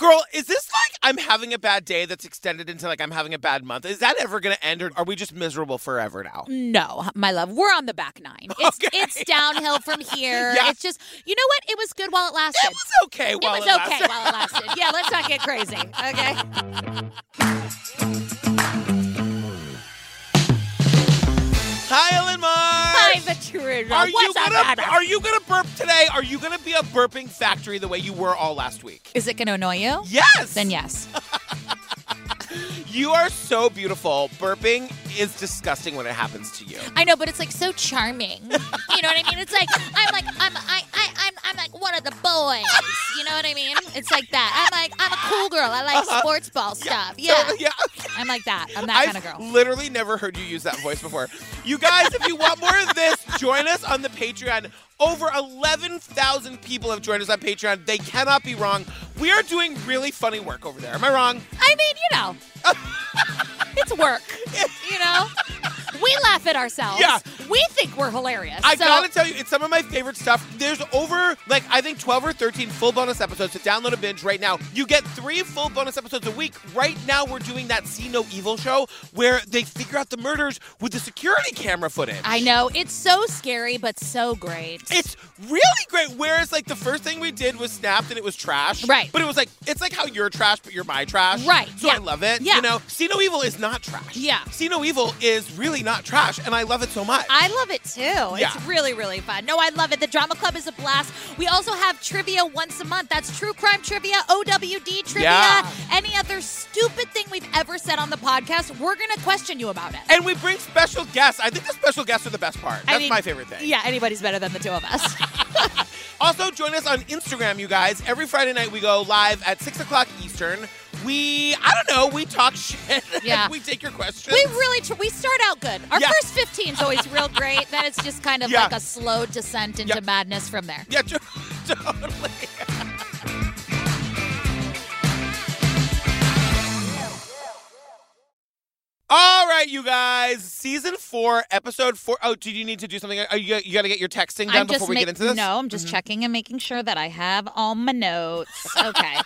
Girl, is this like I'm having a bad day that's extended into like I'm having a bad month? Is that ever going to end or are we just miserable forever now? No, my love, we're on the back nine. It's Okay. it's downhill from here. Yeah. It's just you know what? It was good while it lasted. It was okay while It was it okay lasted. while it lasted. Yeah, let's not get crazy. Okay. Hi, Ellen Are you gonna? Are you gonna burp today? Are you gonna be a burping factory the way you were all last week? Is it to annoy you? Yes. Then yes. You are so beautiful. Burping is disgusting when it happens to you. I know, but it's like so charming. You know what I mean? It's like I'm like I'm I, I I'm I'm like one of the boys. You know what I mean? It's like that. I'm like I'm a cool girl. I like sports ball stuff. Yeah. Uh-huh. Yeah. I'm like that. I'm that I've kind of girl. literally never heard you use that voice before. You guys, if you want more of this, join us on the Patreon. Over 11,000 people have joined us on Patreon. They cannot be wrong. We are doing really funny work over there. Am I wrong? I mean, you know, it's work. You know, we laugh at ourselves. Yeah. We think we're hilarious. I so, gotta tell you, it's some of my favorite stuff. There's over, like, I think 12 or 13 full bonus episodes to download a binge right now. You get three full bonus episodes a week. Right now, we're doing that See No Evil show where they figure out the murders with the security camera footage. I know it's so scary, but so great. It's really great. Whereas, like, the first thing we did was Snapped and it was trash. Right. But it was like, it's like how you're trash, but you're my trash. Right, So yeah. I love it. Yeah. You know, See No Evil is not trash. Yeah. See No Evil is really not trash, and I love it so much. I love it too. Yeah. It's really, really fun. No, I love it. The Drama Club is a blast. We also have trivia once a month. That's true crime trivia, OWD trivia, Yeah. any other stupid thing we've ever said on the podcast. We're going to question you about it. and we bring special guests. I think the special guests are the best part. That's I mean, my favorite thing. Yeah, anybody's better than the two of us. Also, join us on Instagram, you guys. Every Friday night, we go live at 6 o'clock Eastern. We, I don't know, we talk shit. Yeah. we take your questions. we really tr- we start out good. Our Yeah. first 15 is always real great. Then it's just kind of Yeah. like a slow descent into Yeah. madness from there. Yeah, to- totally. All right, you guys. Season four, episode four. Oh, do you need to do something? Are you, you got to get your texting done I'm before we ma- get into this? Mm-hmm. No, I'm just checking and making sure that I have all my notes. Okay.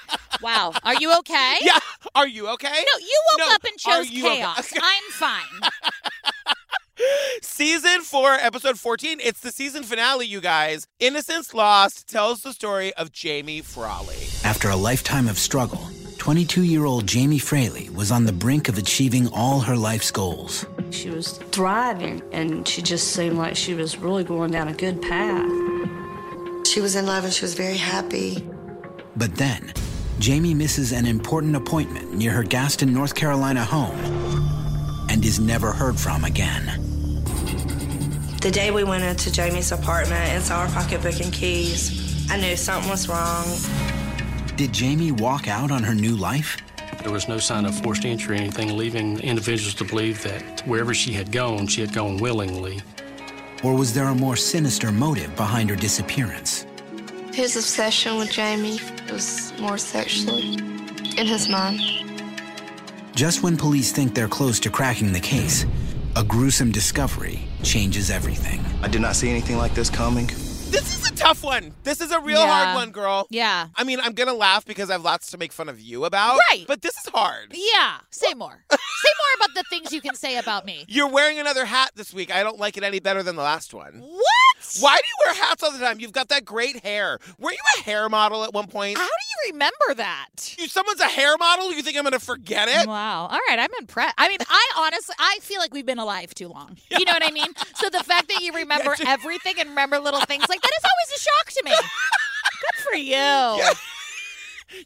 wow. Are you okay? Yeah. Are you okay? No, you woke No, up and are chose you okay? chaos. I'm fine. Season four, episode 14. It's the season finale, you guys. Innocence Lost tells the story of Jamie Fraley. After a lifetime of struggle, 22 year old Jamie Fraley was on the brink of achieving all her life's goals. She was thriving, and she just seemed like she was really going down a good path. She was in love and she was very happy. But then, Jamie misses an important appointment near her Gaston, North Carolina home and is never heard from again. The day we went into Jamie's apartment and saw her pocketbook and keys, I knew something was wrong. Did Jamie walk out on her new life? There was no sign of forced entry or anything, leaving individuals to believe that wherever she had gone, she had gone willingly. Or was there a more sinister motive behind her disappearance? His obsession with Jamie was more sexually in his mind. Just when police think they're close to cracking the case, a gruesome discovery changes everything. I did not see anything like this coming. This is a tough one. This is a real Yeah. hard one, girl. Yeah. I mean, I'm going to laugh because I have lots to make fun of you about. Right. But this is hard. Yeah. Say more. say more about the things you can say about me. You're wearing another hat this week. I don't like it any better than the last one. What? Why do you wear hats all the time? You've got that great hair. Were you a hair model at one point? How do you remember that? You, someone's a hair model? You think I'm going to forget it? Wow. All right. I'm impressed. I mean, I honestly, I feel like we've been alive too long. You know what I mean? So the fact that you remember everything and remember little things like that is always a shock to me. Good for you.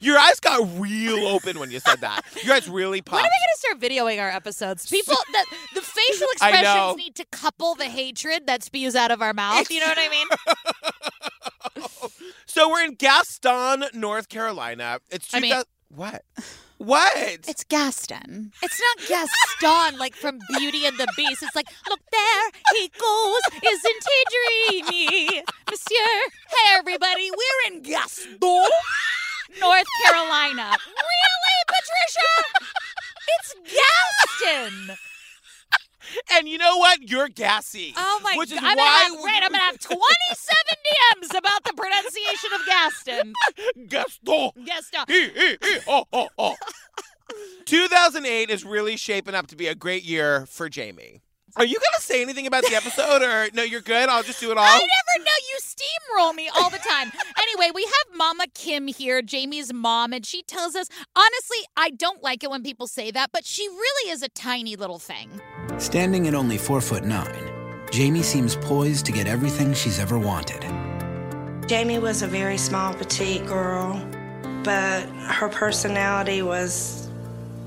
Your eyes got real open when you said that. Your eyes really popped. When are we going to start videoing our episodes? People, the, the facial expressions need to couple the hatred that spews out of our mouth. You know what I mean? So we're in Gaston, North Carolina. It's I mean- 2000 what? What? It's Gaston. It's not Gaston like from Beauty and the Beast. It's like, look there, he goes, isn't he dreamy? Monsieur, hey everybody, we're in Gaston, North Carolina. Really, Patricia? It's Gaston. And you know what? You're gassy. Oh my Which is god! I'm why gonna have, right, I'm gonna have 27 DMs about the pronunciation of Gaston. Gaston. Gaston. Eh, eh, eh, oh, oh, oh. 2008 is really shaping up to be a great year for Jamie. Are you gonna say anything about the episode, or no? You're good. I'll just do it all. I never know. You steamroll me all the time. anyway, we have Mama Kim here, Jamie's mom, and she tells us honestly, I don't like it when people say that, but she really is a tiny little thing. Standing at only four foot nine, Jamie seems poised to get everything she's ever wanted. Jamie was a very small, petite girl, but her personality was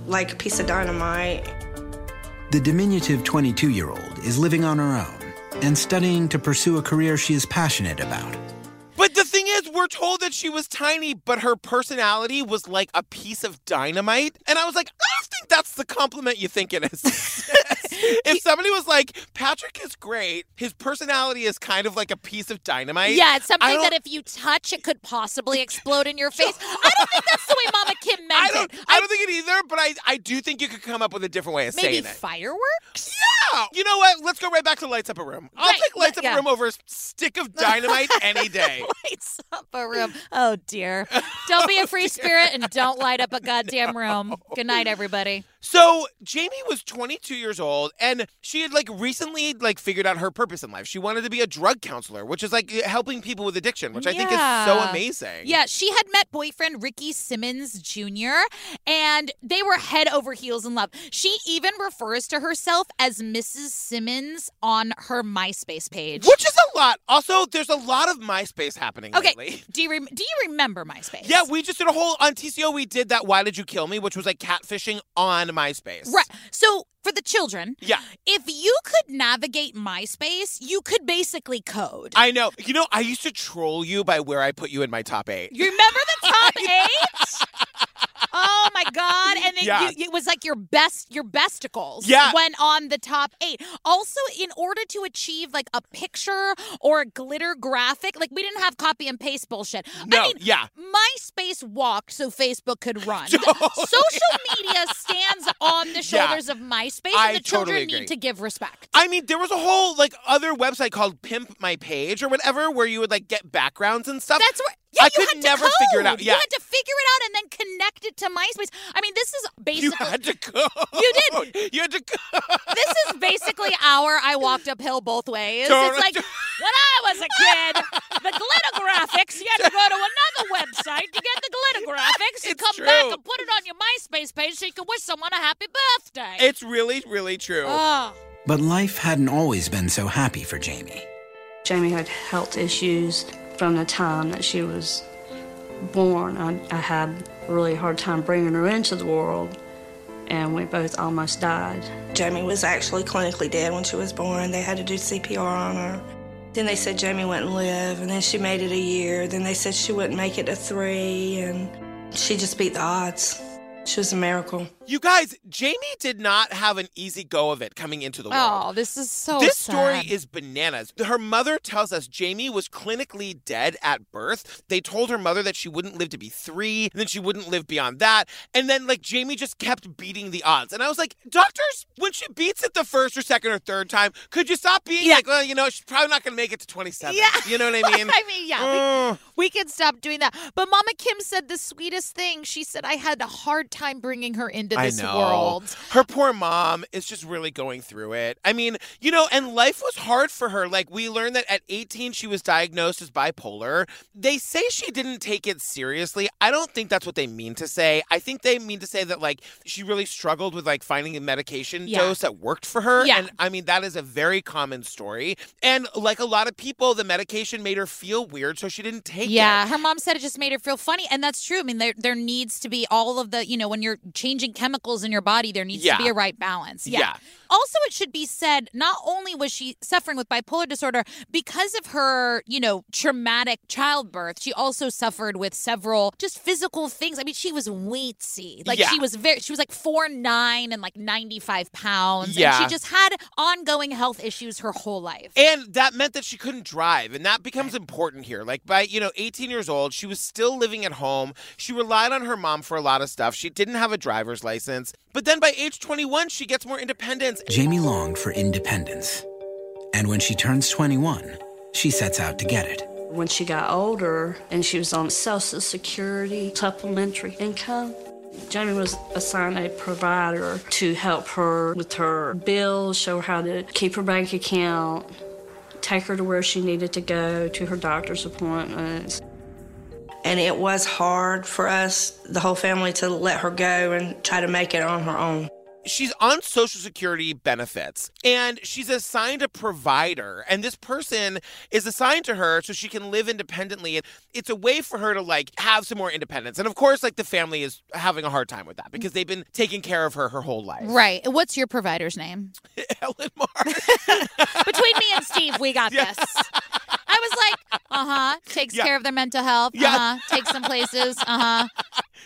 like a piece of dynamite. The diminutive 22 year old is living on her own and studying to pursue a career she is passionate about. But the is, we're told that she was tiny, but her personality was like a piece of dynamite. And I was like, I don't think that's the compliment you think it is. if somebody was like, Patrick is great, his personality is kind of like a piece of dynamite. Yeah, it's something that if you touch, it could possibly explode in your face. I don't think that's the way Mama Kim meant I don't, it. I don't think it either, but I, I do think you could come up with a different way of Maybe saying it. fireworks? Yeah. You know what? Let's go right back to Lights Up a Room. I'll Right, take Lights Up yeah. a Room over a stick of dynamite any day. Lights a room. Oh dear. Don't be a free oh, spirit and don't light up a goddamn room. Good night, everybody. So Jamie was 22 years old, and she had like recently like figured out her purpose in life. She wanted to be a drug counselor, which is like eh, helping people with addiction, which I think is so amazing. Yeah, she had met boyfriend Ricky Simmons Jr., and they were head over heels in love. She even refers to herself as Mrs. Simmons on her MySpace page. Which is a lot. Also, there's a lot of MySpace happening Okay, lately. do you do you remember MySpace? Yeah, we just did a whole on TCO. We did that. Why did you kill me? Which was like catfishing on MySpace. Right. So for the children, Yeah. if you could navigate MySpace, you could basically code. I know. You know, I used to troll you by where I put you in my top eight. You remember the top eight? Oh my god! And then Yeah. you, it was like your best, your besticles. Yeah. went on the top eight. Also, in order to achieve like a picture or a glitter graphic, like we didn't have copy and paste bullshit. No, I mean, yeah. MySpace walked so Facebook could run. Social media stands on the Yeah. shoulders of MySpace, I and the children agree. need to give respect. I mean, there was a whole like other website called Pimp My Page or whatever, where you would like get backgrounds and stuff. That's where. Yeah, I you could had to never figure it out. Yeah. You had to figure it out and then connect it to MySpace. I mean, this is basically you had to go. You did. You had to go. this is basically our I walked uphill both ways. Totally. It's like when I was a kid, the glitter graphics, you had to go to another website to get the glitter graphics and It's come true. back and put it on your MySpace page so you can wish someone a happy birthday. It's really, really true. oh. But life hadn't always been so happy for Jamie. Jamie had health issues from the time that she was born. I, I had a really hard time bringing her into the world, and we both almost died. Jamie was actually clinically dead when she was born. They had to do CPR on her. Then they said Jamie wouldn't live, and then she made it a year. Then they said she wouldn't make it to three, and she just beat the odds. She was a miracle. You guys, Jamie did not have an easy go of it coming into the world. Oh, this is so this sad. story is bananas. Her mother tells us Jamie was clinically dead at birth. They told her mother that she wouldn't live to be three, and then she wouldn't live beyond that. And then, like, Jamie just kept beating the odds. And I was like, doctors, when she beats it the first or second or third time, could you stop being Yeah. like, well, you know, she's probably not going to make it to 27. Yeah. You know what I mean? I mean, yeah, we- Mm. we, can stop doing that. But Mama Kim said the sweetest thing. She said, I had a hard time bringing her into this world. Her poor mom is just really going through it. I mean, you know, and life was hard for her. Like, we learned that at 18, she was diagnosed as bipolar. They say she didn't take it seriously. I don't think that's what they mean to say. I think they mean to say that, like, she really struggled with, like, finding a medication Yeah. dose that worked for her. Yeah. And I mean, that is a very common story. And like a lot of people, the medication made her feel weird, so she didn't take it. Yeah, her mom said it just made her feel funny, and that's true. I mean, there there needs to be all of the, you know, when you're changing chemicals in your body, there needs Yeah. to be a right balance. Yeah. Yeah. Also, it should be said, not only was she suffering with bipolar disorder because of her, you know, traumatic childbirth, she also suffered with several just physical things. I mean, she was weightsy, like Yeah. she was very, she was like four nine and like ninety five pounds. Yeah. and she just had ongoing health issues her whole life. And that meant that she couldn't drive. And that becomes important here. Like by, you know, 18 years old, she was still living at home. She relied on her mom for a lot of stuff. She didn't have a driver's license. But then by age 21, she gets more independence Jamie longed for independence. And when she turns 21, she sets out to get it. When she got older and she was on Social Security supplementary income, Jamie was assigned a provider to help her with her bills, show her how to keep her bank account, take her to where she needed to go, to her doctor's appointments. And it was hard for us, the whole family, to let her go and try to make it on her own. She's on social security benefits and she's assigned a provider and this person is assigned to her so she can live independently and it's a way for her to like have some more independence and of course like the family is having a hard time with that because they've been taking care of her her whole life Right. What's your provider's name? Ellen Mar. Between me and Steve, we got this. I was like, uh huh. Takes Yeah. care of their mental health. Yeah. Uh huh. Takes them places. Uh huh.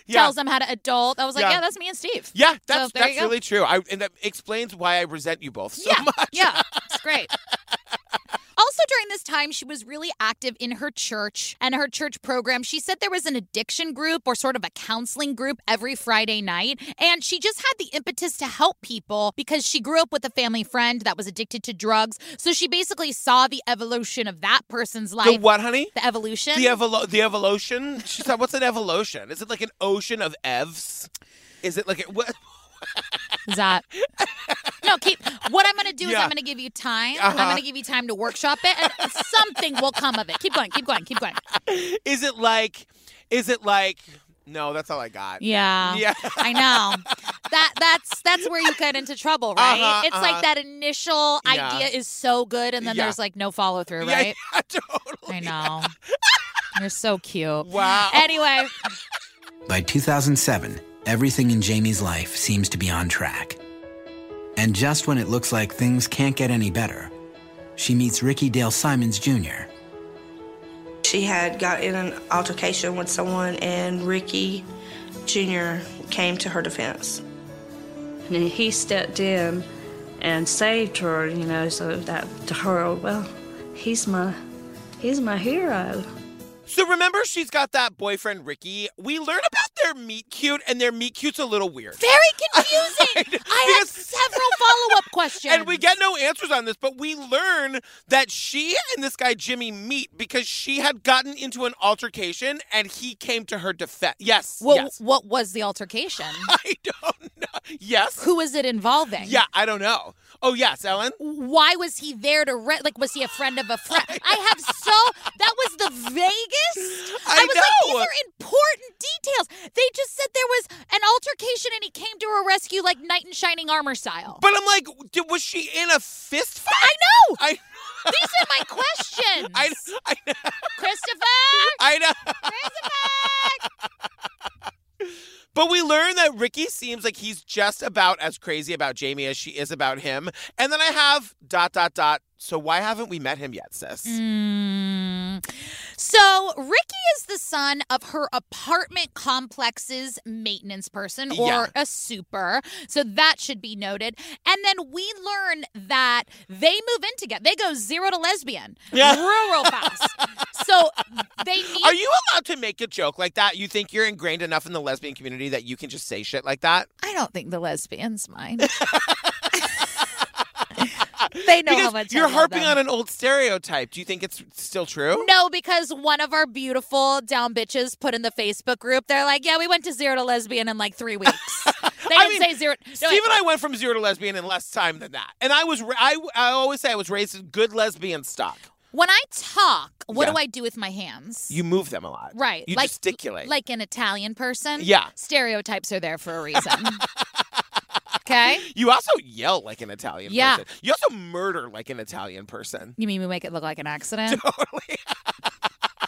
Yeah. Tells them how to adult. I was like, Yeah. yeah, that's me and Steve. yeah that's you that's really true I, and that explains why i resent you both so yeah, much yeah, it's great. Also, during this time, she was really active in her church and her church program. She said there was an addiction group or sort of a counseling group every Friday night. And she just had the impetus to help people because she grew up with a family friend that was addicted to drugs. So she basically saw the evolution of that person's life. the what honey The evolution. the evolu- the evolution she said what's an evolution is it like an ocean of evs is it like a, what Is that no? Keep. What I'm going to do is Yeah. I'm going to give you time. Uh-huh. I'm going to give you time to workshop it, and something will come of it. Keep going. Keep going. Keep going. is it like is it like no that's all i got Yeah. Yeah. I know. That that's that's where you get into trouble, right? Uh-huh, it's uh-huh. like that initial Yeah. idea is so good and then Yeah. there's like no follow through, Yeah, right? yeah, totally I know. You're so cute. wow Anyway, By 2007, everything in Jamie's life seems to be on track. And just when it looks like things can't get any better, she meets Ricky Dale Simmons Jr. She had got in an altercation with someone, and Ricky Jr. came to her defense. And he stepped in and saved her, you know, so that to her, well, he's my he's my hero. So remember, she's got that boyfriend Ricky. We learn about their meet cute, and their meet cute's a little weird. very confusing. I have several follow up questions. And we get no answers on this, but we learn that she and this guy Jimmy meet because she had gotten into an altercation and he came to her defense. Yes. Well, yes. what was the altercation? I don't know. Yes. Who was it involving? Yeah, I don't know. Oh, yes, Ellen. why was he there to re- like was he a friend of a friend i have so that was the vegas I was know. like these are important details. They just said there was an altercation and he came to her rescue like knight in shining armor style. But I'm like, was she in a fist fight? i know! I, these are my questions. I, I, christopher! I know. christopher But we learn that Ricky seems like he's just about as crazy about Jamie as she is about him. And then I have dot dot dot. So why haven't we met him yet, sis? Mm. So, Ricky is the son of her apartment complex's maintenance person or Yeah. a super. So, that should be noted. And then we learn that they move in together. They go zero to lesbian Yeah. real, real fast. so, they meet. Are you allowed to make a joke like that? You think you're ingrained enough in the lesbian community that you can just say shit like that? I don't think the lesbians mind. they know how much you're harping on an old stereotype. Do you think it's still true? No, because one of our beautiful down bitches put in the Facebook group, they're like, yeah, we went to zero to lesbian in like three weeks. They I didn't mean, say zero. No, Steve wait. and I went from zero to lesbian in less time than that. And I was I I always say I was raised in good lesbian stock. when I talk, what Yeah. do I do with my hands? You move them a lot. right. You like, gesticulate. Like an Italian person. Yeah. Stereotypes are there for a reason. okay? You also yell like an Italian Yeah. person. You also murder like an Italian person. You mean we make it look like an accident? Totally.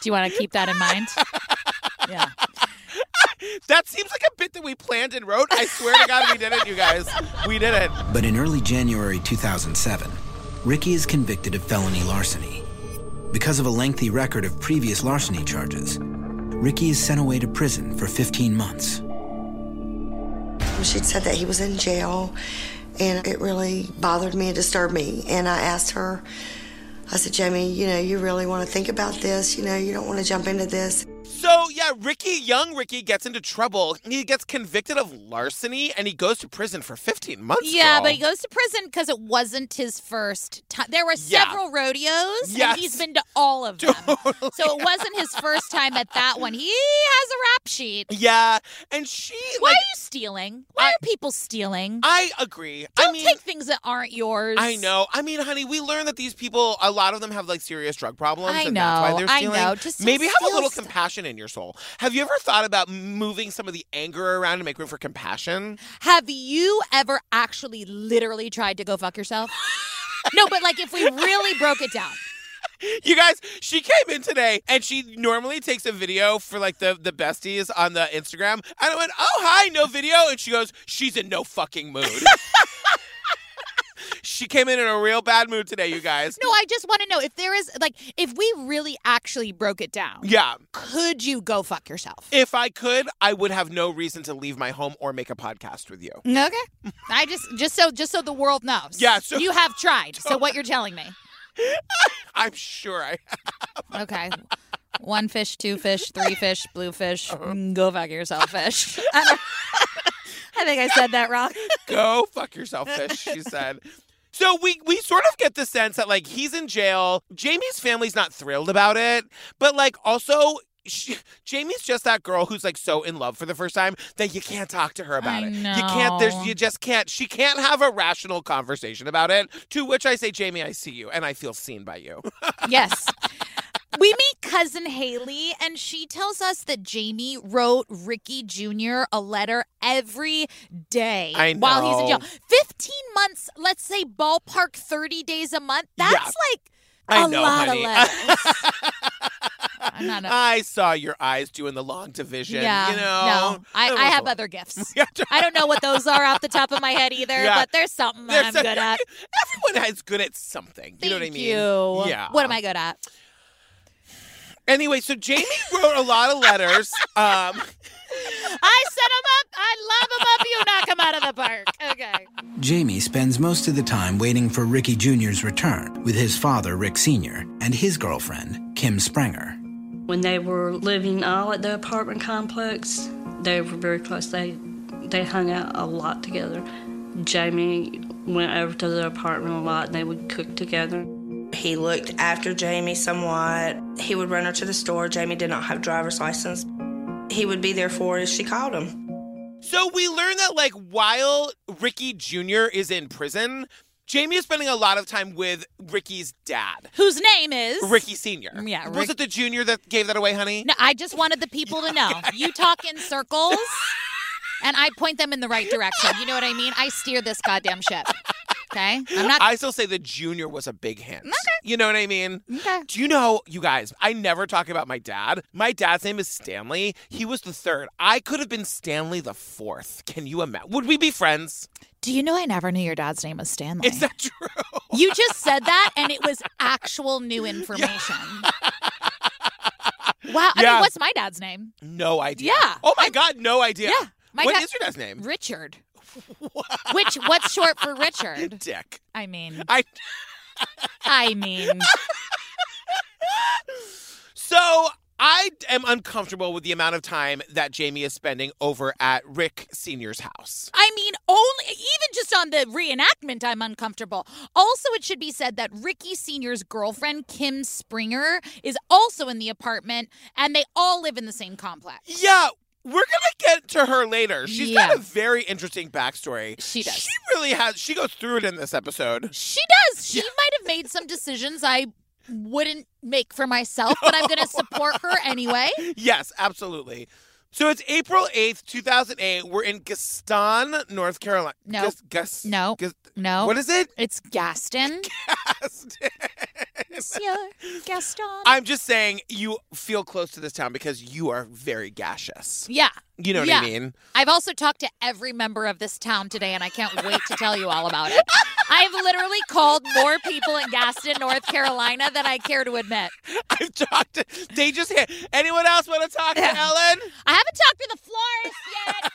do you want to keep that in mind? yeah. That seems like a bit that we planned and wrote. I swear to God, we did it, you guys. We did it. But in early January 2007, Ricky is convicted of felony larceny. Because of a lengthy record of previous larceny charges, Ricky is sent away to prison for 15 months. She'd said that he was in jail, and it really bothered me and disturbed me. And I asked her, I said, Jamie, you know, you really want to think about this? You know, you don't want to jump into this. So yeah, Ricky, young Ricky, gets into trouble. He gets convicted of larceny, and he goes to prison for 15 months. Yeah, girl. but he goes to prison because it wasn't his first time. There were Yeah. several rodeos, Yes. and he's been to all of them. So it wasn't his first time at that one. He has a rap sheet. Yeah, and she. Why like, are you stealing? Why are people stealing? I agree. Don't I mean, take things that aren't yours. I know. I mean, honey, we learned that these people, a lot of them have like serious drug problems, I and that's why they're stealing. I know. Just maybe have a little stuff. compassion in your soul. Have you ever thought about moving some of the anger around to make room for compassion? Have you ever actually literally tried to go fuck yourself? no, but like if we really broke it down. You guys, she came in today and she normally takes a video for like the, the besties on the Instagram. And I went, oh, hi, no video. And she goes, she's in no fucking mood. she came in in a real bad mood today, you guys. No, I just want to know if there is like if we really actually broke it down. Yeah. Could you go fuck yourself? If I could, I would have no reason to leave my home or make a podcast with you. Okay. I just just so just so the world knows. Yeah, so- you have tried. So what you're telling me? I'm sure I Okay. One fish, two fish, three fish, blue fish. Uh-huh. Mm, Go fuck yourself, fish. I, I think I said that wrong. Go fuck yourself, fish, she said. So we we sort of get the sense that like he's in jail. Jamie's family's not thrilled about it, but like also she, Jamie's just that girl who's like so in love for the first time that you can't talk to her about I it. You can't. There's you just can't. She can't have a rational conversation about it. To which I say, Jamie, I see you and I feel seen by you. Yes. We meet cousin Haley, and she tells us that Jamie wrote Ricky Jr. a letter every day while he's in jail. 15 months, let's say ballpark 30 days a month. That's Yeah. like I a know, lot honey. of letters. I'm not a- I saw your eyes doing the long division. yeah, you know. no, I, I have other gifts. I don't know what those are off the top of my head either, Yeah. but there's something that There's I'm good at. Everyone is good at something. You know what I Thank mean? you. Yeah. What am I good at? Anyway, so Jamie wrote a lot of letters. Um, I set him up. I love him up. You knock them out of the park. Okay. Jamie spends most of the time waiting for Ricky Jr.'s return with his father, Rick Sr., and his girlfriend, Kim Springer. When they were living all at the apartment complex, they were very close. They they hung out a lot together. Jamie went over to the apartment a lot. and They would cook together. He looked after Jamie somewhat. He would run her to the store. Jamie did not have driver's license. He would be there for her if she called him. so we learned that, like, while Ricky Jr. is in prison, Jamie is spending a lot of time with Ricky's dad, Whose name is Ricky Sr. Yeah, Was it the junior that gave that away, honey? No, I just wanted the people to know. You talk in circles, and I point them in the right direction. You know what I mean? I steer this goddamn ship. Okay, I'm not. I still say the junior was a big hint. You know what I mean? Okay. Do you know, you guys, I never talk about my dad. My dad's name is Stanley. He was the third. I could have been Stanley the fourth. Can you imagine? Would we be friends? Do you know I never knew your dad's name was Stanley? Is that true? you just said that, and it was actual new information. Wow. I Yeah. mean, what's my dad's name? No idea. Yeah. Oh my God, no idea. Yeah. My What dad- is your dad's name? Richard. Which what's short for Richard? Dick. I mean, I. I mean, So I am uncomfortable with the amount of time that Jamie is spending over at Rick Senior's house. I mean, only even just on the reenactment, I'm uncomfortable. Also, it should be said that Ricky Senior's girlfriend Kim Springer is also in the apartment, and they all live in the same complex. Yeah. We're gonna get to her later. She's got a very interesting backstory. She does. She really has. She goes through it in this episode. She does. She might have made some decisions I wouldn't make for myself, but I'm going to support her anyway. Yes, absolutely. So it's April 8th, 2008. We're in Gaston, North Carolina. No. Gus, Gus, No. Gus- No. What is it? It's Gaston. Gaston. Monsieur Gaston. I'm just saying you feel close to this town because you are very gaseous. yeah. You know what I mean? I've also talked to every member of this town today, and I can't wait to tell you all about it. I've literally called more people in Gaston, North Carolina than I care to admit. I've talked to. They just hit. Anyone else want to talk to Ellen? I haven't talked to the florist yet.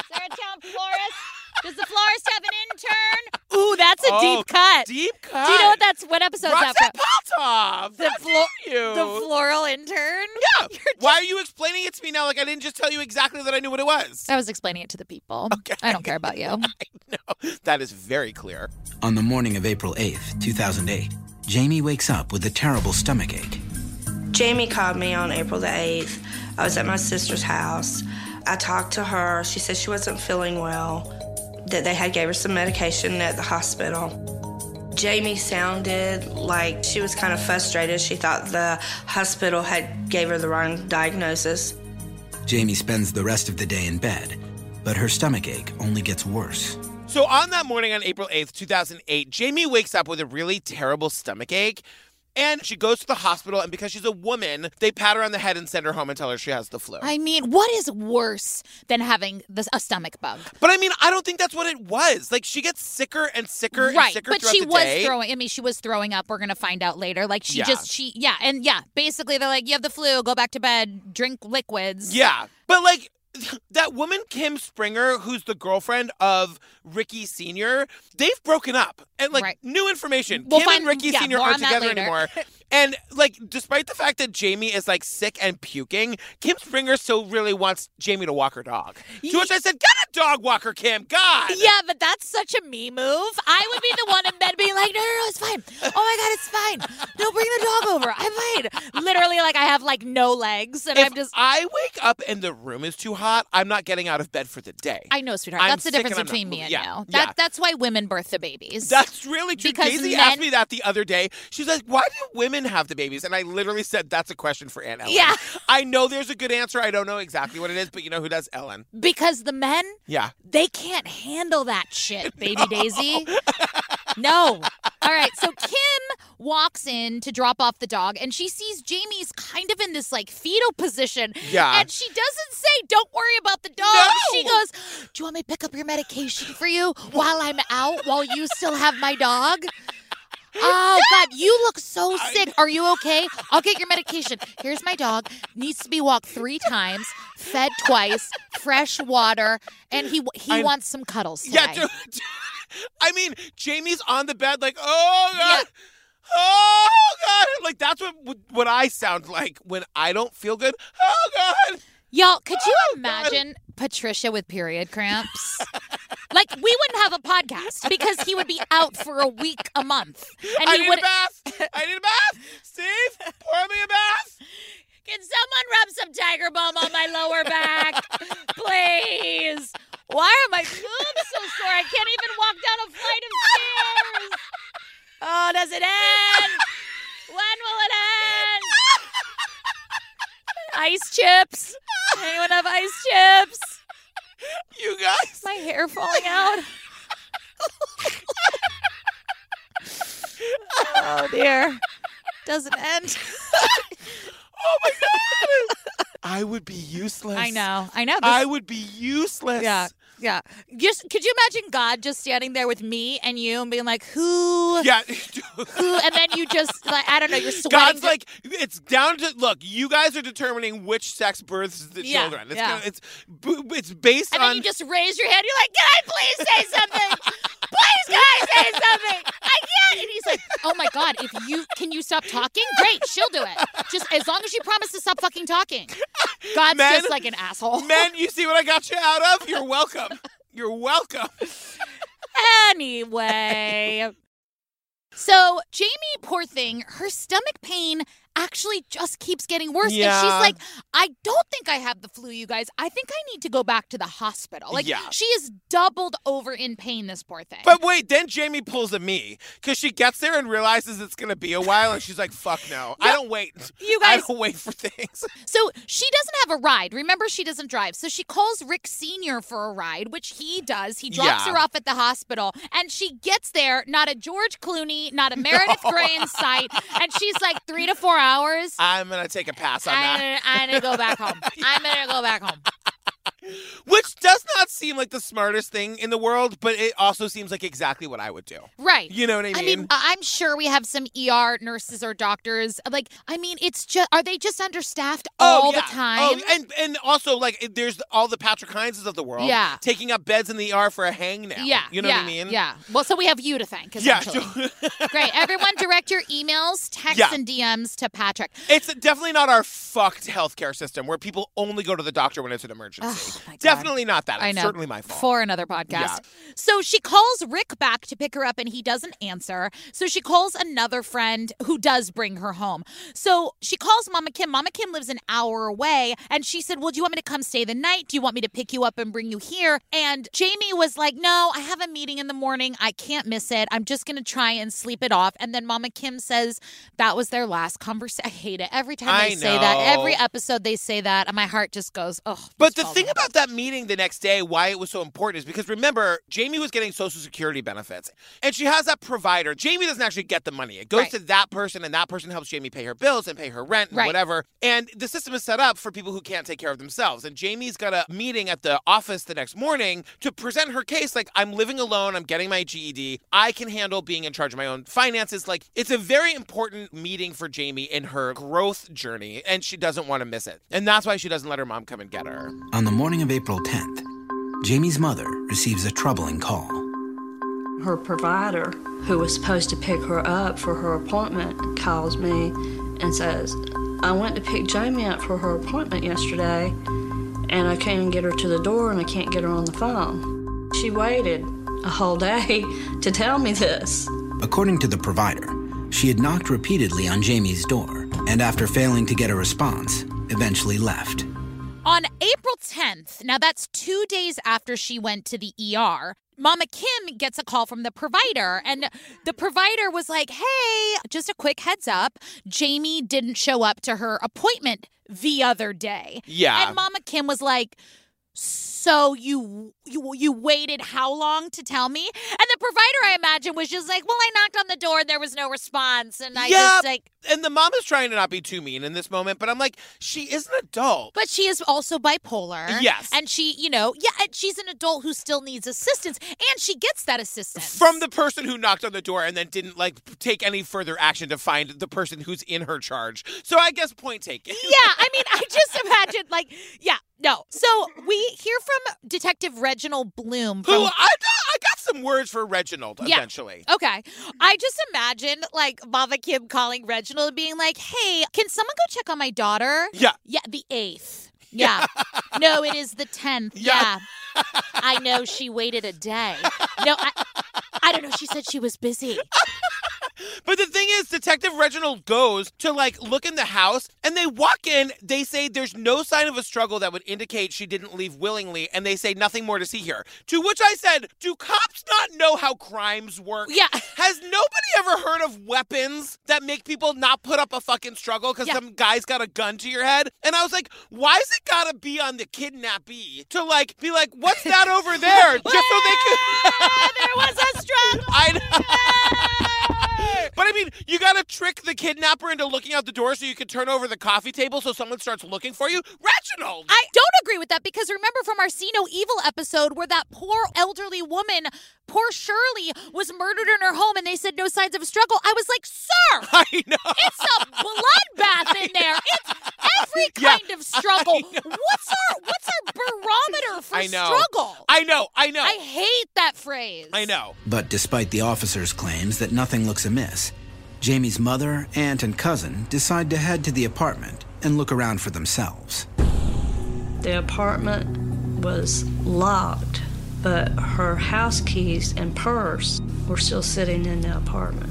Is there a town florist? Does the florist have an intern? Ooh, that's a Oh, deep cut. Deep cut. Do you know what that's? What episode's that Roxanne from? Paltov. The How flo- dare you? The floral intern. Yeah. Why are you explaining it to me now? Like I didn't just tell you exactly that I knew what it was. I was explaining it to the people. Okay. I don't care about you. no, that is very clear. On the morning of April 8th, 2008, Jamie wakes up with a terrible stomach ache. Jamie called me on April the 8th. I was at my sister's house. I talked to her. She said she wasn't feeling well, that they had gave her some medication at the hospital. Jamie sounded like she was kind of frustrated. She thought the hospital had gave her the wrong diagnosis. Jamie spends the rest of the day in bed, but her stomach ache only gets worse. So on that morning on April 8th, 2008, Jamie wakes up with a really terrible stomach ache. And she goes to the hospital, and because she's a woman, they pat her on the head and send her home and tell her she has the flu. I mean, what is worse than having this, a stomach bug? but I mean, I don't think that's what it was. Like, she gets sicker and sicker and sicker but throughout she was day. throwing. I mean, she was throwing up. We're gonna find out later. Like she Yeah. just she yeah, and yeah, basically they're like, you have the flu, go back to bed, drink liquids. Yeah. But like that woman Kim Springer, who's the girlfriend of Ricky Senior, they've broken up. And like Right. new information. We'll Kim and Ricky yeah, Senior aren't together anymore. and like despite the fact that Jamie is like sick and puking, Kim Springer still really wants Jamie to walk her dog. To which I said, Get a dog walker, Kim. God. Yeah, but that's such a me move. I would be the one in bed being like, no, no, no, it's fine. Oh my God, it's fine. No, bring the dog over. I'm fine. Literally, like I have like no legs, and If I'm just. I wake up and the room is too hot, I'm not getting out of bed for the day. I know, sweetheart. I'm that's the difference and I'm not between me and. Yeah, you. That, yeah. That's why women birth the babies. That's really true. Because Daisy men- asked me that the other day. She's like, "Why do women have the babies?" And I literally said, "That's a question for Aunt Ellen." Yeah. I know there's a good answer. I don't know exactly what it is, but you know who does? Ellen. because the men, Yeah. they can't handle that shit, baby Daisy. No. All right. So Kim walks in to drop off the dog and she sees Jamie's kind of in this like fetal position. Yeah. And she doesn't say, Don't worry about the dog. No. She goes, Do you want me to pick up your medication for you while I'm out, while you still have my dog? Oh God, you look so sick. Are you okay? I'll get your medication. Here's my dog. Needs to be walked three times, fed twice, fresh water, and he he I- wants some cuddles today. Yeah. dude, I mean, Jamie's on the bed, like, "Oh God." Yeah. Oh God! Like that's what what I sound like when I don't feel good. Oh God! Y'all, could you Oh, God. imagine Patricia with period cramps? Like we wouldn't have a podcast because he would be out for a week, a month, and I he need would. a bath. I need a bath. Steve, pour me a bath. Can someone rub some tiger balm on my lower back, please? Why are my boobs so sore? I can't even walk down a flight of stairs. Oh, does it end? When will it end? Ice chips. Anyone have ice chips? You guys. My hair falling out. oh dear. Doesn't end. Oh my God! I would be useless. I know. I know. This- I would be useless. yeah. Yeah. Just could you imagine God just standing there with me and you and being like, who Yeah. who and then you just like I don't know, you're sweating. God's like, it's down to look. You guys are determining which sex births the Yeah, children. It's yeah. gonna, it's it's based on and on. then you just raise your hand. You're like, "Can I please say something? please, can I say something? I can't." And he's like, "Oh my god, if you can you stop talking? Great, she'll do it. Just as long as you promise to stop fucking talking." God's Men- just like an asshole. Men, you see what I got you out of? You're welcome. You're welcome. Anyway. So, Jamie, poor thing, her stomach pain actually just keeps getting worse. And she's like, I don't think I have the flu, you guys. I think I need to go back to the hospital. Like, Yeah. she is doubled over in pain, this poor thing. But wait, then Jamie pulls a me because she gets there and realizes it's gonna be a while, and she's like, "Fuck no, I don't wait. You guys. I don't wait for things." So she doesn't have a ride. Remember, she doesn't drive. So she calls Rick Sr. for a ride, which he does. He drops Yeah. her off at the hospital, and she gets there, not a George Clooney, not a Meredith Grey in sight. And she's like, three to four hours. I'm gonna take a pass on I'm that. gonna, I'm gonna go back home. I'm gonna go back home. Which does not seem like the smartest thing in the world, but it also seems like exactly what I would do. Right. You know what I mean? I mean, I'm sure we have some ER nurses or doctors. Like, I mean, it's just, are they just understaffed all the time? Oh, and and also like there's all the Patrick Hindses of the world. Yeah. Taking up beds in the ER for a hang now. yeah. You know yeah, what I mean? Yeah. Well, so we have you to thank. Yeah. Great. Everyone, direct your emails, texts, Yeah. and DMs to Patrick. It's definitely not our fucked healthcare system where people only go to the doctor when it's an emergency. Oh, definitely not that. It's I know. certainly my fault. For another podcast. Yeah. So she calls Rick back to pick her up and he doesn't answer. So she calls another friend who does bring her home. So she calls Mama Kim. Mama Kim lives an hour away and she said, Well, do you want me to come stay the night? Do you want me to pick you up and bring you here? And Jamie was like, No, I have a meeting in the morning. I can't miss it. I'm just going to try and sleep it off. And then Mama Kim says that was their last conversation. I hate it. Every time I they say that, every episode they say that, and my heart just goes, Oh. But the thing about that meeting the next day, why it was so important, is because remember, Jamie was getting Social Security benefits, and she has that provider. Jamie doesn't actually get the money; it goes Right. to that person, and that person helps Jamie pay her bills and pay her rent and Right. whatever. And the system is set up for people who can't take care of themselves. And Jamie's got a meeting at the office the next morning to present her case. Like, I'm living alone. I'm getting my GED. I can handle being in charge of my own finances. Like, it's a very important meeting for Jamie in her growth journey, and she doesn't want to miss it. And that's why she doesn't let her mom come and get her. On the morning of April 10th, Jamie's mother receives a troubling call. Her provider, who was supposed to pick her up for her appointment, calls me and says, I went to pick Jamie up for her appointment yesterday, and I can't get her to the door and I can't get her on the phone. She waited a whole day to tell me this. According to the provider, she had knocked repeatedly on Jamie's door and, after failing to get a response, eventually left. On April 10th, now that's two days after she went to the ER, Mama Kim gets a call from the provider, and the provider was like, Hey, just a quick heads up Jamie didn't show up to her appointment the other day. Yeah. And Mama Kim was like, so you you you waited how long to tell me? And provider, I imagine, was just like, "Well, I knocked on the door and there was no response, and I yeah, just like." and the mom is trying to not be too mean in this moment, but I'm like, she is an adult. But she is also bipolar. Yes. And she, you know, yeah, and she's an adult who still needs assistance, and she gets that assistance. From the person who knocked on the door and then didn't like take any further action to find the person who's in her charge. So I guess point taken. yeah, I mean, I just imagine, like, yeah, no. So we hear from Detective Reginald Bloom. Who From, I, I got some words for Reginald Yeah. eventually. Okay. I just imagine like Mama Kim calling Reginald and being like, hey, can someone go check on my daughter? Yeah. Yeah, the 8th. Yeah. no, it is the 10th. Yeah. Yeah. I know she waited a day. No, I, I don't know. She said she was busy. But the thing is, Detective Reginald goes to like look in the house and they walk in. They say there's no sign of a struggle that would indicate she didn't leave willingly, and they say nothing more to see here. To which I said, Do cops not know how crimes work? Yeah. Has nobody ever heard of weapons that make people not put up a fucking struggle because Yeah. some guy's got a gun to your head? And I was like, Why is it gotta be on the kidnappee to like be like, What's that over there? Just so they can. there was a struggle. I know. But I mean, you gotta trick the kidnapper into looking out the door so you can turn over the coffee table so someone starts looking for you. Reginald! I don't agree with that because remember from our See No Evil episode where that poor elderly woman, poor Shirley, was murdered in her home and they said no signs of a struggle. I was like, sir, I know. it's a bloodbath in there. It's every Yeah, kind of struggle. What's our what's our barometer for I know. struggle? I know. I know. I hate that phrase. I know. But despite the officer's claims that nothing looks amiss, Jamie's mother, aunt, and cousin decide to head to the apartment and look around for themselves. The apartment was locked, but her house keys and purse were still sitting in the apartment.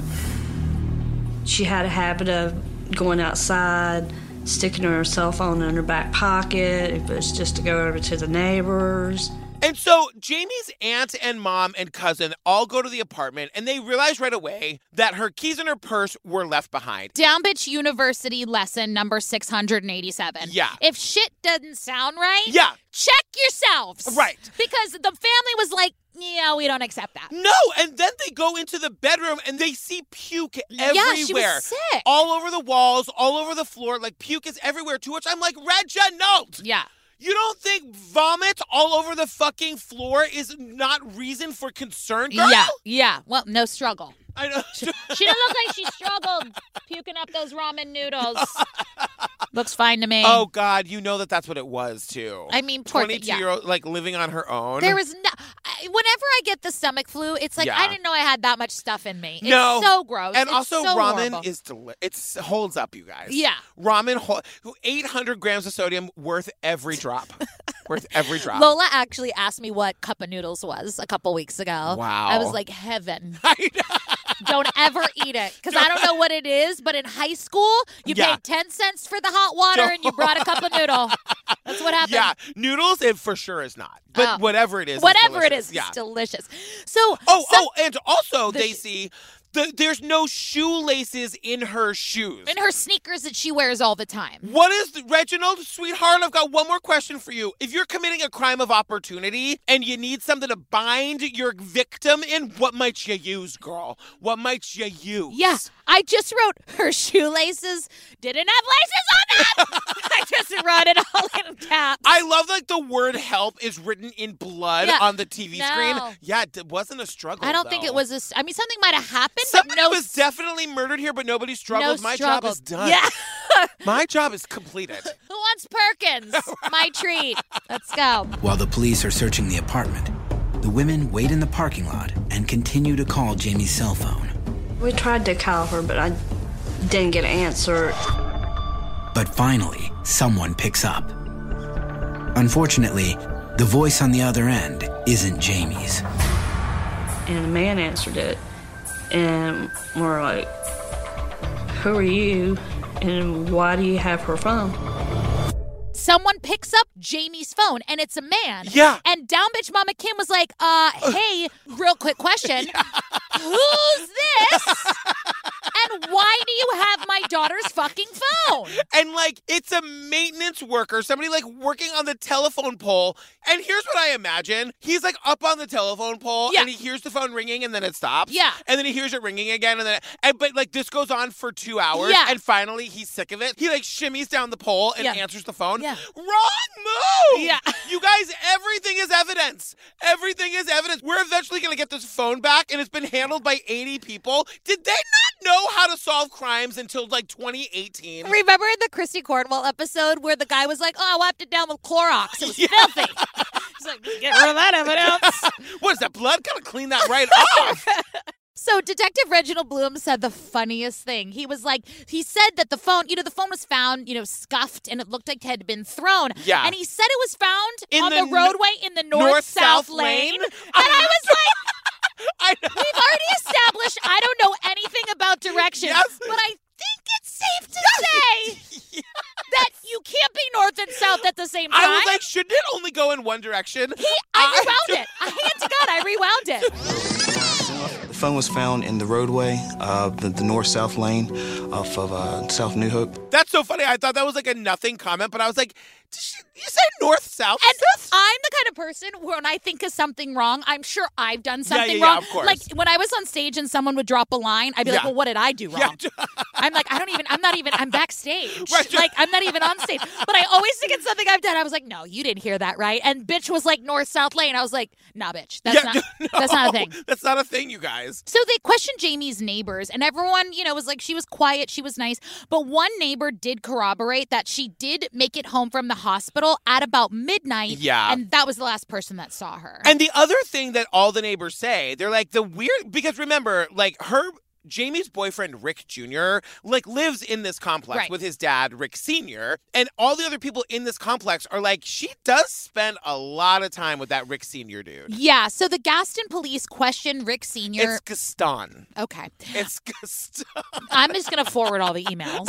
She had a habit of going outside, sticking her cell phone in her back pocket. If it was just to go over to the neighbors. And so Jamie's aunt and mom and cousin all go to the apartment and they realize right away that her keys and her purse were left behind. Down Bitch University lesson number 687. Yeah. If shit doesn't sound right, Yeah. check yourselves. Right. Because the family was like, yeah, we don't accept that. No, and then they go into the bedroom and they see puke everywhere. Yeah, she was sick. All over the walls, all over the floor, like puke is everywhere. To which I'm like, Reginald, Yeah. You don't think vomit all over the fucking floor is not reason for concern, girl? Yeah, yeah. Well, no struggle. I know. She didn't look like she struggled puking up those ramen noodles. Looks fine to me. oh God, you know that that's what it was too. I mean, poor thing, twenty-two yeah. year old like living on her own. There was no. I, whenever I get the stomach flu, it's like I didn't know I had that much stuff in me. no, it's so gross. And It's also, so ramen horrible. is deli- it's holds up, you guys. Yeah. ramen, ho- eight hundred grams of sodium, worth every drop, worth every drop. Lola actually asked me what cup of noodles was a couple weeks ago. Wow. I was like, heaven. Don't ever eat it because I don't know what it is. But in high school, you Yeah. paid ten cents for the hot water and you brought a cup of noodle. That's what happened. Yeah, noodles. It for sure is not. But Oh. whatever it is, Whatever it delicious. Yeah. it's delicious. So, Oh, oh, and also, The- Daisy, the, there's no shoelaces in her shoes. in her sneakers that she wears all the time. What is the, Reginald, sweetheart? I've got one more question for you. If you're committing a crime of opportunity and you need something to bind your victim in, what might you use, girl? What might you use? Yeah, I just wrote her shoelaces didn't have laces on them. I just wrote it all in caps. I love like the word help is written in blood Yeah. on the TV No. screen. Yeah, it wasn't a struggle. I don't think it was a. s- I mean, something might have happened, Somebody but no. was definitely murdered here, but nobody struggled. no My struggle. job is done. Yeah. My job is completed. Who wants Perkins? My treat. Let's go. While the police are searching the apartment, the women wait in the parking lot and continue to call Jamie's cell phone. We tried to call her, but I didn't get an answer. But finally, someone picks up. Unfortunately, the voice on the other end isn't Jamie's. And a man answered it. And we're like, Who are you? And why do you have her phone? Someone picks up Jamie's phone and it's a man. Yeah. And down bitch Mama Kim was like, uh, hey, real quick question. Who's this? why do you have my daughter's fucking phone? And like it's a maintenance worker, somebody like working on the telephone pole. And here's what I imagine. He's like up on the telephone pole Yeah. and he hears the phone ringing and then it stops. Yeah. And then he hears it ringing again and then and but like this goes on for two hours. Yeah. And finally he's sick of it. He like shimmies down the pole and Yeah. answers the phone. Yeah. Wrong move. Yeah. You guys, everything is evidence. Everything is evidence. We're eventually gonna get this phone back and it's been handled by 80 people. Did they not know how to solve crimes until like 2018? Remember in the Kristi Cornwell episode where the guy was like, oh, I wiped it down with Clorox. It was Yeah. filthy. He's like, get rid of that evidence. What is that blood? Gotta clean that right off. So Detective Reginald Bloom said the funniest thing. He was like, he said that the phone, you know, the phone was found, you know, scuffed and it looked like it had been thrown. Yeah. And he said it was found In on the the, roadway in the north-south north-south lane. lane? And I was like, I know. we've already established I don't know anything about directions, Yes. but I think it's safe to say that you can't be north and south at the same time. I was like, shouldn't it only go in one direction? he, I rewound it. I hand to God, I rewound it. The phone was found in the roadway, uh, the, the north-south lane off of uh, South New Hope. That's so funny. I thought that was like a nothing comment, but I was like, did she, you say north south? And south? I'm the kind of person where when I think of something wrong, I'm sure I've done something yeah, yeah, wrong. of course. Like when I was on stage and someone would drop a line, I'd be like, "Well, what did I do Yeah. wrong?" I'm like, "I don't even. I'm not even. I'm backstage. Right. Like I'm not even on stage." But I always think it's something I've done. I was like, "No, you didn't hear that right." And bitch was like north south lane. I was like, "Nah, bitch. That's Yeah, not. no, That's not a thing." That's not a thing, you guys. So they questioned Jamie's neighbors, and everyone, you know, was like, she was quiet, she was nice. But one neighbor did corroborate that she did make it home from the hospital at about midnight. Yeah. And that was the last person that saw her. And the other thing that all the neighbors say, they're like the weird because remember, like her Jamie's boyfriend Rick Jr. like lives in this complex Right. with his dad Rick Sr. and all the other people in this complex are like she does spend a lot of time with that Rick Sr. dude. yeah, so the Gaston police question Rick Sr. It's Gaston. okay. It's Gaston. I'm just gonna forward all the emails.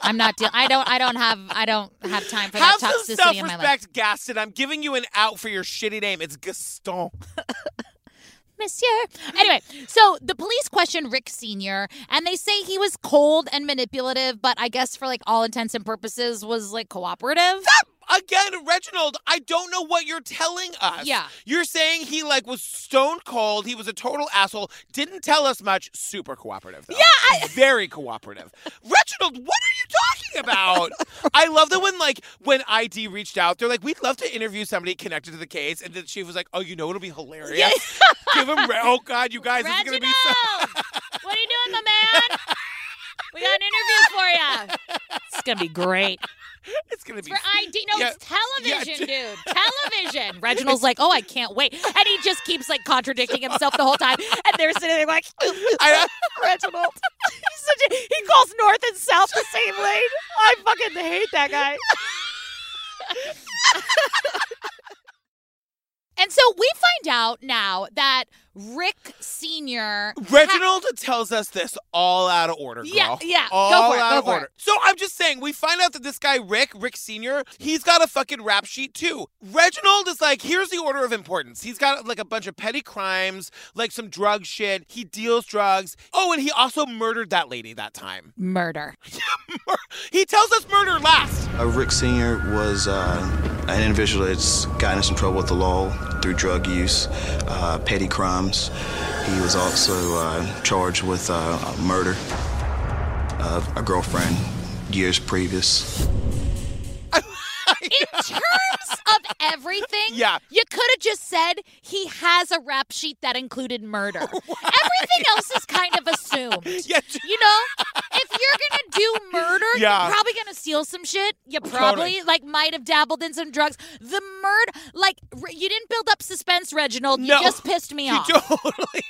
I'm not deal I don't I don't have I don't have time for Have that some toxicity in my life. self-respect, Gaston. I'm giving you an out for your shitty name. It's Gaston. Monsieur. Anyway, so the police questioned Rick Sr. and they say he was cold and manipulative, but I guess for like all intents and purposes was like cooperative. Again, Reginald, I don't know what you're telling us. Yeah. You're saying he like was stone cold, he was a total asshole, didn't tell us much, super cooperative though. Yeah, I- very cooperative. Reginald, what are you talking about? I love that when like when ID reached out, they're like, we'd love to interview somebody connected to the case, and then she was like, oh, you know, it'll be hilarious. Give him. Re- oh God, you guys, this is gonna be so. Reginald! what are you doing, my man? We got an interview for you. It's gonna be great. It's gonna It's be. for ID. No, Yeah. it's television, Yeah. dude. Television. Reginald's like, oh, I can't wait, and he just keeps like contradicting himself the whole time. And they're sitting there like, I, uh, Reginald. Calls north and south the same lane. I fucking hate that guy. and so we find out now that Rick Senior. Reginald tells us this all out of order, girl. Yeah, yeah. Go All for it, out go of for it. order. So I'm just saying, we find out that this guy Rick, Rick Senior, he's got a fucking rap sheet too. Reginald is like, here's the order of importance. He's got like a bunch of petty crimes, like some drug shit. He deals drugs. Oh, and he also murdered that lady that time. murder. He tells us murder last. Uh, Rick Sr. was uh, an individual that's gotten us in trouble with the law through drug use, uh, petty crimes. He was also uh, charged with uh, murder of a girlfriend years previous. In terms of everything, Yeah. you could have just said he has a rap sheet that included murder. Everything else is kind of assumed. Yeah, You know, if you're gonna do murder, Yeah. you're probably gonna steal some shit. You probably Totally. like might have dabbled in some drugs. The murder, like you didn't build up suspense, Reginald. No. You just pissed me off. Totally.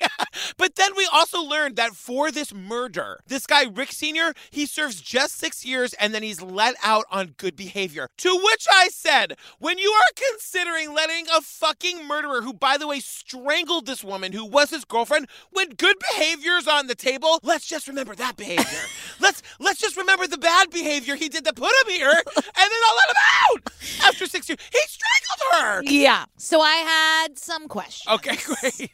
but then we also learned that for this murder, this guy Rick Senior, he serves just six years and then he's let out on good behavior. To which I said, when you are considering letting a fucking murderer, who by the way strangled this woman who was his girlfriend, when good behavior's on the table, let's just remember that behavior. let's let's just remember the bad behavior he did to put him here, and then I'll let him out her. Yeah. So I had some questions. Okay, great.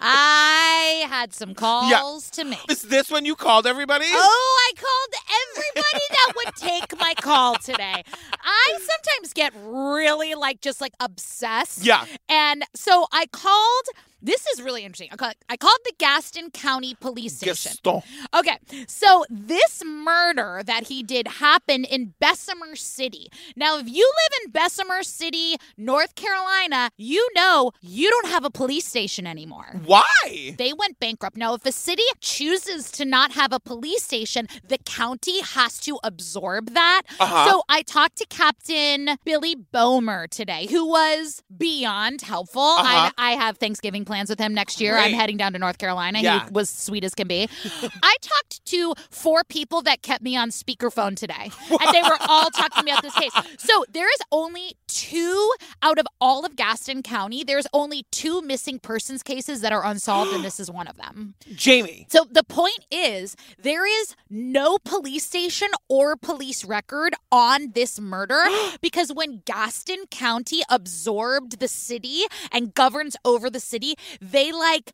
I had some calls to make. Is this when you called everybody? Oh, I called everybody that would take my call today. I sometimes get really like just like obsessed. Yeah. And so I called. This is really interesting. I called, I called the Gaston County Police Station. Gaston. Okay, so this murder that he did happened in Bessemer City. Now, if you live in Bessemer City, North Carolina, you know you don't have a police station anymore. Why? They went bankrupt. Now, if a city chooses to not have a police station, the county has to absorb that. Uh-huh. So I talked to Captain Billy Bomer today, who was beyond helpful. Uh-huh. I, I have Thanksgiving plans with him next year. I'm heading down to North Carolina. Yeah. He was sweet as can be. I talked to four people that kept me on speakerphone today, and they were all talking me about this case. So there is only two out of all of Gaston County. There's only two missing persons cases that are unsolved, and this is one of them. Jamie. So the point is, there is no police station or police record on this murder because when Gaston County absorbed the city and governs over the city, they like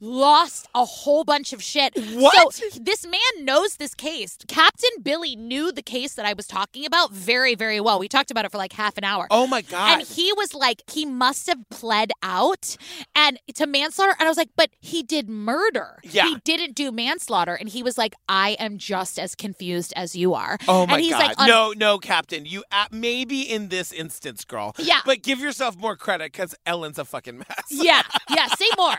lost a whole bunch of shit. What? So this man knows this case. Captain Billy knew the case that I was talking about very, very well. We talked about it for like half an hour. Oh my God. And he was like, he must have pled out and to manslaughter. And I was like, but he did murder. Yeah. He didn't do manslaughter. And he was like, I am just as confused as you are. Oh my and he's God. like, un- no, no, Captain. You uh, maybe in this instance, girl. Yeah. But give yourself more credit because Ellen's a fucking mess. Yeah, yeah, say more.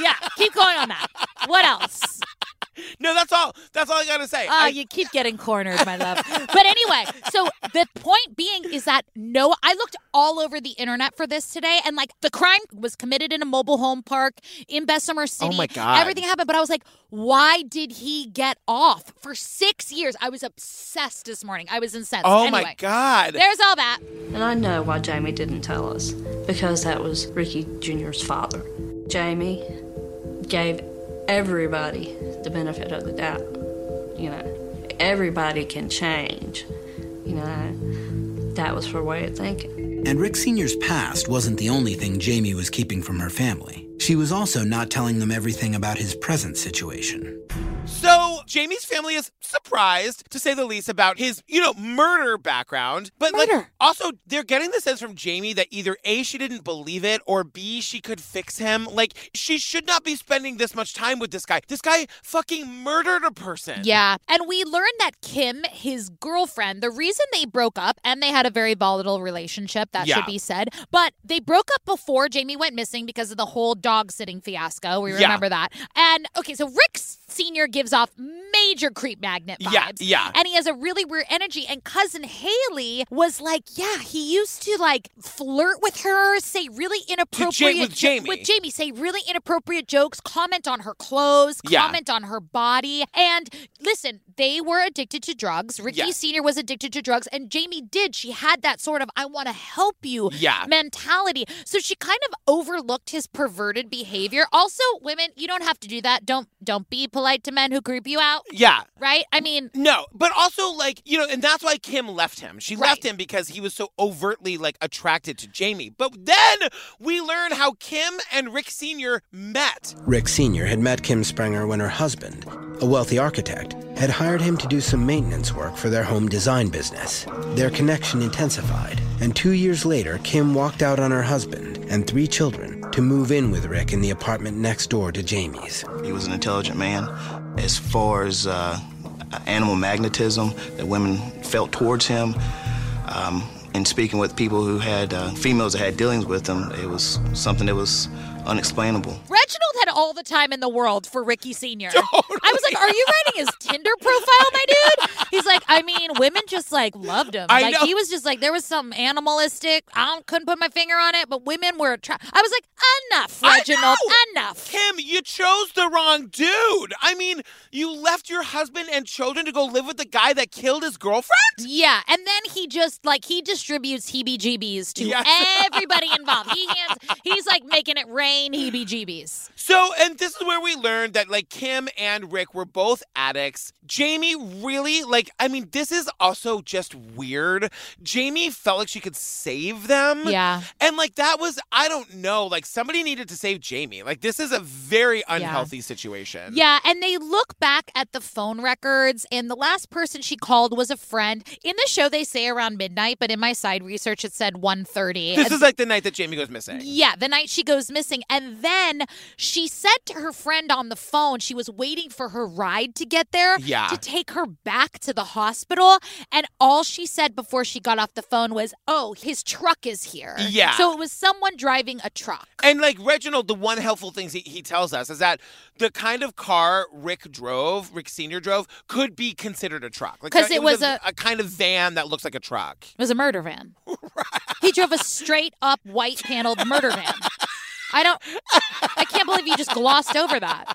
Yeah, keep going on that. What else? No, that's all. That's all I gotta say. Oh, I- you keep getting cornered, my love. But anyway, so the point being is that no, I looked all over the internet for this today, and like the crime was committed in a mobile home park in Bessemer oh City. Oh my God. Everything happened, but I was like, why did he get off for six years? I was obsessed this morning. I was incensed. oh anyway, my God. There's all that. And I know why Jamie didn't tell us because that was Ricky Jr.'s father. Jamie gave everybody the benefit of the doubt. You know, everybody can change. You know, that was her way of thinking. And Rick Sr.'s past wasn't the only thing Jamie was keeping from her family. She was also not telling them everything about his present situation. So Jamie's family is surprised, to say the least, about his, you know, murder background. But like also they're getting the sense from Jamie that either A, she didn't believe it, or B, she could fix him. Like, she should not be spending this much time with this guy. This guy fucking murdered a person. Yeah. And we learned that Kim, his girlfriend, the reason they broke up, and they had a very volatile relationship, that Yeah. should be said, but they broke up before Jamie went missing because of the whole dog sitting fiasco. We Yeah. remember that. And okay, so Rick Sr. gives off major creep magnet vibes. Yeah, yeah. And he has a really weird energy. And cousin Haley was like, yeah, he used to like flirt with her, say really inappropriate with Jamie. with Jamie, say really inappropriate jokes, comment on her clothes, Yeah. comment on her body. And listen, they were addicted to drugs. Ricky Yeah. Sr. was addicted to drugs, and Jamie did. She had that sort of I want to help you Yeah. mentality. So she kind of overlooked his perverted behavior. Also, women, you don't have to do that. Don't don't be polite to men who creep you out. Yeah. Right? I mean, No, but also like you know, and that's why Kim left him. She Right. left him because he was so overtly like attracted to Jamie. But then we learn how Kim and Rick Senior met. Rick Sr. had met Kim Springer when her husband, a wealthy architect, had hired him to do some maintenance work for their home design business. Their connection intensified, and two years later, Kim walked out on her husband and three children to move in with Rick in the apartment next door to Jamie's. He was an intelligent man. As far as uh, animal magnetism that women felt towards him, um, and speaking with people who had uh, females that had dealings with him, it was something that was unexplainable. Reginald had all the time in the world for Ricky Sr. I was like, Are you writing his Tinder profile, my dude? He's like, I mean, women just like loved him. I like know. he was just like there was some animalistic. I don't, couldn't put my finger on it, but women were attracted. I was like, enough, Reginald, enough. Kim, you chose the wrong dude. I mean, you left your husband and children to go live with the guy that killed his girlfriend? Yeah, and then he just like he distributes heebie-jeebies to Yes. everybody involved. He hands, he's like making it rain heebie-jeebies. So, and this is where we learned that like Kim and Rick were both addicts. Jamie really, like, I mean, this is also just weird. Jamie felt like she could save them. Yeah. And like, that was, I don't know, like, somebody needed to save Jamie. Like, this is a very unhealthy situation. Yeah, and they look back at the phone records, and the last person she called was a friend. In the show, they say around midnight, but in my side research, it said 1.30. This is like the night that Jamie goes missing. Yeah, the night she goes missing. And then she said to her friend on the phone, she was waiting for her ride to get there Yeah. to take her back to the hospital. And all she said before she got off the phone was, Oh, his truck is here. Yeah. So it was someone driving a truck. And like Reginald, the one helpful thing he, he tells us is that the kind of car Rick drove, Rick Senior drove, could be considered a truck. Like 'Cause it was a, a kind of van that looks like a truck. It was a murder van. He drove a straight up white paneled murder van. I don't, I can't believe you just glossed over that.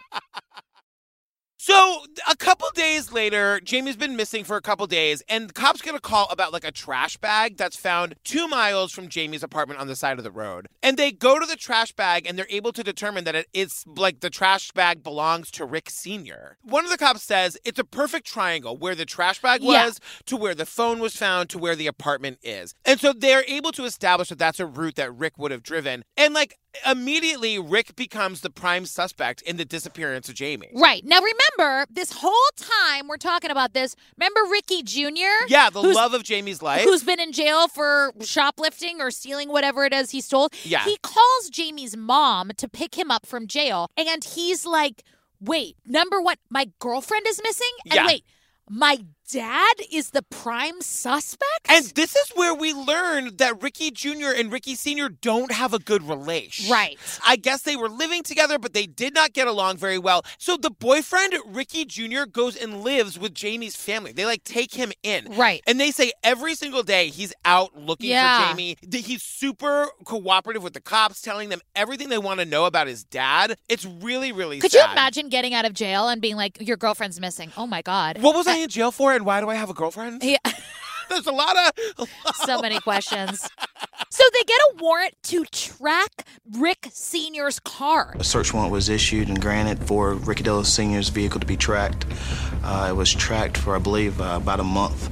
So a couple days later, Jamie's been missing for a couple days, and the cops get a call about like a trash bag that's found two miles from Jamie's apartment on the side of the road. And they go to the trash bag and they're able to determine that it's like the trash bag belongs to Rick Sr. One of the cops says it's a perfect triangle where the trash bag Yeah. was to where the phone was found to where the apartment is. And so they're able to establish that that's a route that Rick would have driven. And like immediately, Rick becomes the prime suspect in the disappearance of Jamie. Right. Now remember, this whole time we're talking about this, remember Ricky Jr.? Yeah, the love of Jamie's life. Who's been in jail for shoplifting or stealing whatever it is he stole? Yeah. He calls Jamie's mom to pick him up from jail, and he's like, wait, number one, my girlfriend is missing? And Yeah. wait, my dad is the prime suspect? and this is where we learn that Ricky Jr. and Ricky Sr. don't have a good relation. Right. I guess they were living together, but they did not get along very well. So the boyfriend, Ricky Jr., goes and lives with Jamie's family. They like take him in. Right. And they say every single day he's out looking Yeah. for Jamie. He's super cooperative with the cops, telling them everything they want to know about his dad. It's really, really Could you imagine getting out of jail and being like, your girlfriend's missing? Oh my God. What was I in jail for and why do I have a girlfriend? Yeah. There's a lot of. so many questions. So they get a warrant to track Rick Sr.'s car. A search warrant was issued and granted for Ricky Dale Sr.'s vehicle to be tracked. Uh, it was tracked for, I believe, uh, about a month.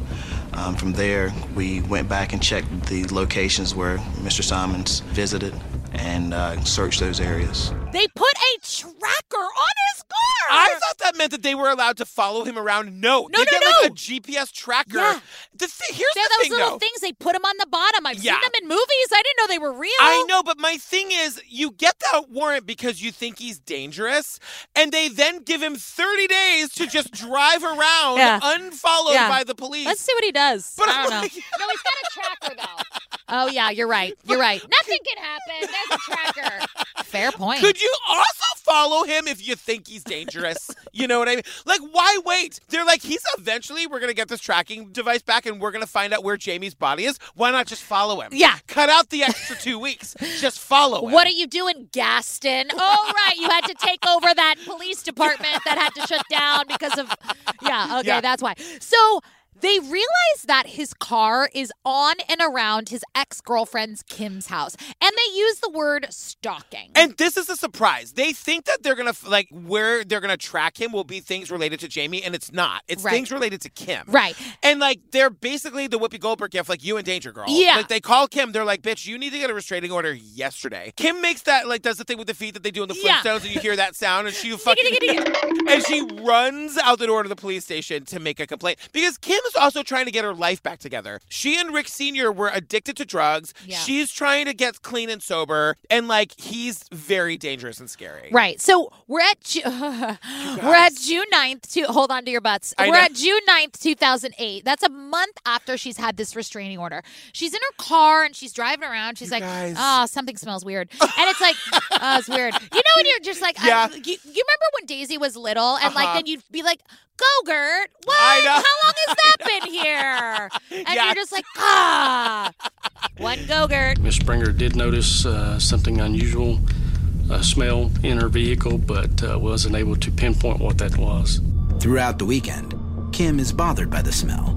Um, from there, we went back and checked the locations where Mr. Simmons visited, and uh, search those areas. They put a tracker on his car. I thought that meant that they were allowed to follow him around. No, No, they no, get no. like a GPS tracker. Yeah. The thi- here's They're the those thing, little though. things they put them on the bottom. I've Yeah. seen them in movies. I didn't know they were real. I know, but my thing is, you get that warrant because you think he's dangerous, and they then give him 30 days to just drive around Yeah. unfollowed Yeah. by the police. Let's see what he does. But I I'm don't know. like- no, he's got a tracker though. Oh yeah, you're right. You're right. Nothing can happen. There's a tracker. Fair point. Could you also follow him if you think he's dangerous? you know what I mean? Like, why wait? They're like, he's eventually, we're going to get this tracking device back and we're going to find out where Jamie's body is. Why not just follow him? Yeah. Cut out the extra two weeks. Just follow him. What are you doing, Gaston? Oh, right. You had to take over that police department that had to shut down because of. Yeah, okay, Yeah. that's why. So they realize that his car is on and around his ex girlfriend's Kim's house. And they use the word stalking. And this is a surprise. They think that they're gonna like where they're gonna track him will be things related to Jamie, and it's not. It's Right. things related to Kim. right. And like they're basically the Whoopi Goldberg gift, like you and Danger Girl. Yeah. Like they call Kim, they're like, "Bitch, you need to get a restraining order yesterday." Kim makes that like does the thing with the feet that they do in the Yeah. Flintstones, and you hear that sound, and she fucking and she runs out the door to the police station to make a complaint because Kim is also trying to get her life back together. She and Rick Senior were addicted to drugs. Yeah. She's trying to get clean and sober, and like he's very dangerous and scary. Right. So we're at Ju- we're at June 9th to hold on to your butts. I we're know. at June 9th, 2008. That's a month after she's had this restraining order. She's in her car and she's driving around. She's like, guys. "Oh, something smells weird." And it's like, "Oh, it's weird." You know when you're just like, I- Yeah. you, you remember when Daisy was little and like Uh-huh. then you'd be like, "Go, Gert. What? How long has that been here?" And Yes. you're just like, "Ah." One go, Gert. Miss Springer did notice uh, something unusual uh, smell in her vehicle, but uh, wasn't able to pinpoint what that was. Throughout the weekend, Kim is bothered by the smell.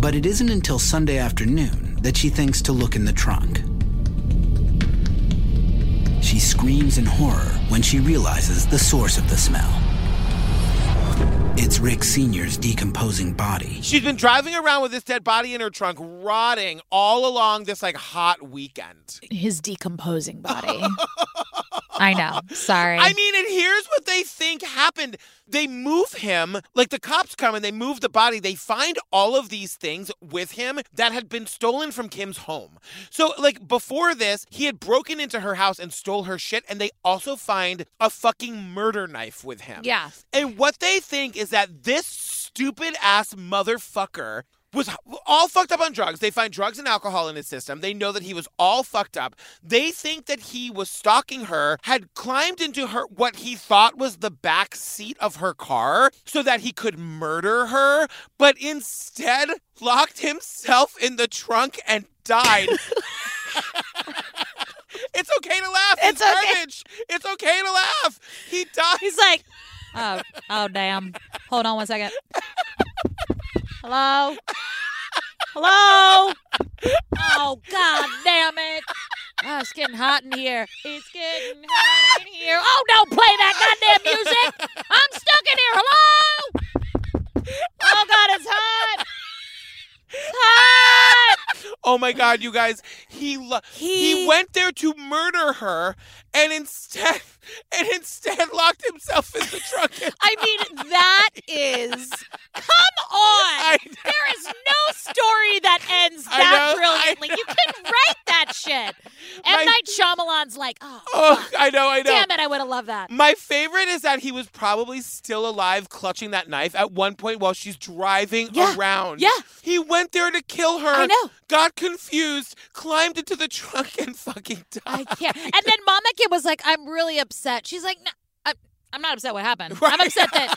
But it isn't until Sunday afternoon that she thinks to look in the trunk. She screams in horror when she realizes the source of the smell. It's Rick Sr.'s decomposing body. She's been driving around with this dead body in her trunk, rotting all along this like hot weekend. His decomposing body. I know. Sorry. I mean, and here's what they think happened. They move him, like the cops come and they move the body. They find all of these things with him that had been stolen from Kim's home. So, like, before this, he had broken into her house and stole her shit, and they also find a fucking murder knife with him. Yeah. And what they think is that this stupid ass motherfucker was all fucked up on drugs. They find drugs and alcohol in his system. They know that he was all fucked up. They think that he was stalking her, had climbed into her what he thought was the back seat of her car so that he could murder her, but instead locked himself in the trunk and died. it's okay to laugh. It's, It's okay. garbage. It's okay to laugh. He died. He's like, oh, oh, damn. Hold on one second. Hello? Hello? Oh, god damn it. Oh, it's getting hot in here. It's getting hot in here. Oh, don't play that goddamn music. I'm stuck in here. Hello? Oh, God, it's hot. It's hot. Oh my god, you guys, he lo- he, He- went there to murder her and instead and instead locked himself in the trunk. and- I mean, that is. Come on! There is no story that ends that brilliantly. You couldn't write that. M. My- Night Shyamalan's like, oh, Oh, I know, I know. damn it, I would have loved that. My favorite is that he was probably still alive clutching that knife at one point while she's driving Yeah, around. yeah. He went there to kill her. I know. Got confused, climbed into the trunk and fucking died. I can't. And then Mama Kim was like, I'm really upset. She's like, no, I'm, not upset what happened. I'm upset that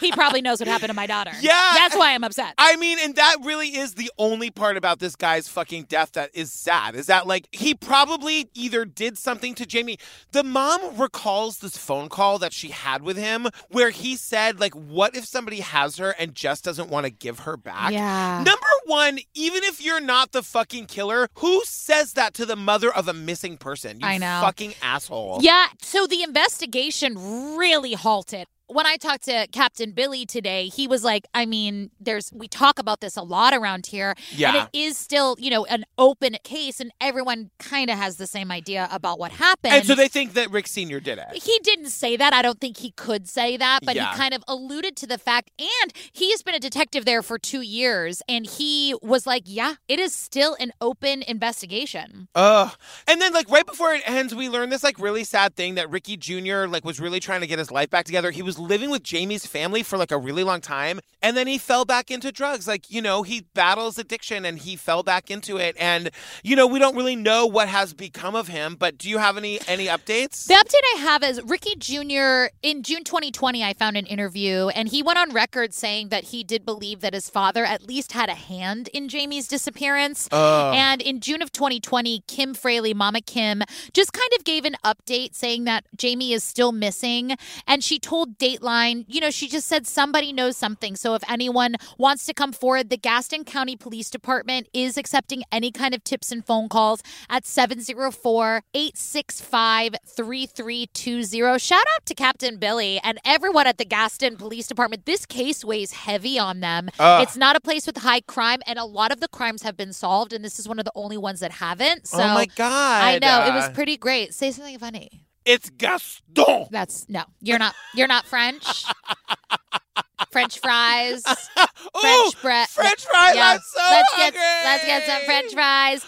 he probably knows what happened to my daughter. Yeah. That's why I'm upset. I mean, and that really is the only part about this guy's fucking death that is sad. Is that like he probably either did something to Jamie. The mom recalls this phone call that she had with him where he said, like, what if somebody has her and just doesn't want to give her back? Yeah. Number one, even if you're not the fucking killer, who says that to the mother of a missing person? You I know. fucking asshole. Yeah, so the investigation really halted when I talked to Captain Billy today, he was like, I mean, there's we talk about this a lot around here. And Yeah. it is still, you know, an open case and everyone kind of has the same idea about what happened. And so they think that Rick Sr. did it. he didn't say that. I don't think he could say that, but Yeah. he kind of alluded to the fact. And he's been a detective there for two years, and he was like, "Yeah, it is still an open investigation." Ugh. And then like right before it ends, we learn this like really sad thing that Ricky Jr. like was really trying to get his life back together. He was living with Jamie's family for like a really long time. And then he fell back into drugs. Like, you know, he battles addiction and he fell back into it. And, you know, we don't really know what has become of him, but do you have any any updates? The update I have is Ricky Jr. in June 2020. I found an interview, and he went on record saying that he did believe that his father at least had a hand in Jamie's disappearance. Ugh. And in June of 2020, Kim Fraley, Mama Kim, just kind of gave an update saying that Jamie is still missing. And she told Dateline, you know, she just said somebody knows something. So if anyone wants to come forward, the Gaston County Police Department is accepting any kind of tips and phone calls at 704 865 3320. Shout out to Captain Billy and everyone at the Gaston Police Department. This case weighs heavy on them. Ugh. It's not a place with high crime, and a lot of the crimes have been solved, and this is one of the only ones that haven't. So oh my god. I know it was Uh, pretty great. Say something funny. It's Gaston. That's no, you're not. You're not French. French fries, Ooh, French bread. French fries. Yeah. So let's get let's get some French fries.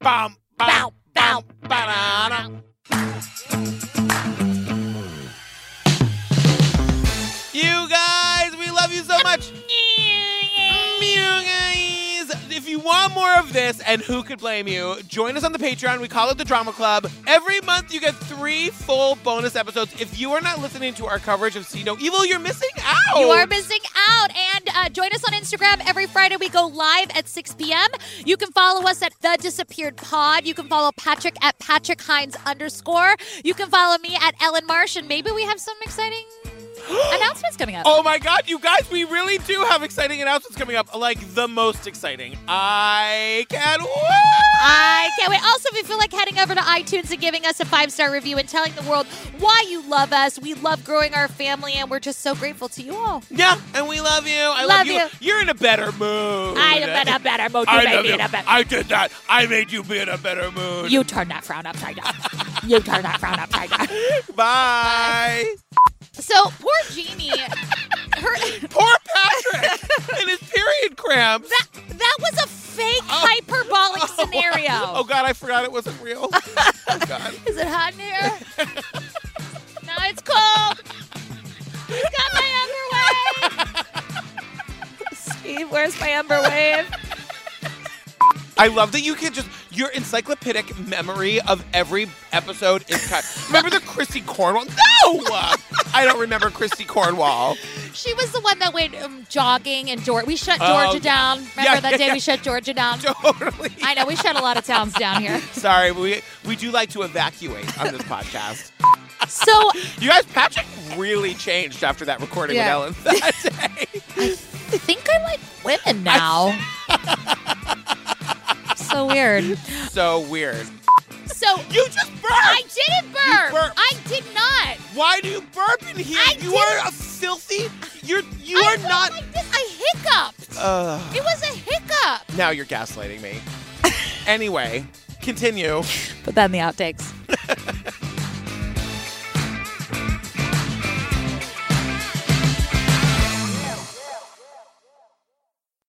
Bum, Bow, bow, ba-da-da. You want more of this, and who could blame you, join us on the Patreon. We call it the Drama Club. Every month, you get three full bonus episodes. If you are not listening to our coverage of See No Evil, you're missing out. You are missing out. And uh, join us on Instagram every Friday. We go live at 6 p.m. You can follow us at The Disappeared Pod. You can follow Patrick at Patrick Hinds underscore. You can follow me at Ellen Marsh. And maybe we have some exciting announcements coming up. Oh my god, you guys, we really do have exciting announcements coming up. Like the most exciting. I can't wait. I can't wait. Also, if you feel like heading over to iTunes and giving us a five star review and telling the world why you love us, we love growing our family, and we're just so grateful to you all. Yeah, and we love you. I Love love, you. You're in a better mood. I am in a better mood. You I made love me you. in a better I did that. I made you be in a better mood. You turn that frown upside down. you turn that frown upside down. Bye. So poor Jeannie. her Poor Patrick and his period cramps. that that was a fake oh. hyperbolic oh, scenario. Oh god, I forgot it wasn't real. oh god. Is it hot in here? no, it's cold. He's got my underwear. Steve, where's my underwear? I love that you can just your encyclopedic memory of every episode is cut. Remember the Kristi Cornwell? No, I don't remember Kristi Cornwell. She was the one that went um, jogging and Georgia. We shut Oh, Georgia yeah. down. Remember Yeah, that yeah, day yeah. we shut Georgia down? Totally. I know we shut a lot of towns down here. Sorry, we we do like to evacuate on this podcast. So You guys, Patrick really changed after that recording Yeah. with Ellen that day. I think I like women now. so weird. so weird. So You just burped. I didn't burp. I did not. Why do you burp in here? I you didn't- are a filthy. You're you I are not. like this. I hiccuped. Ugh. It was a hiccup. now you're gaslighting me. anyway, continue. Put that in the outtakes.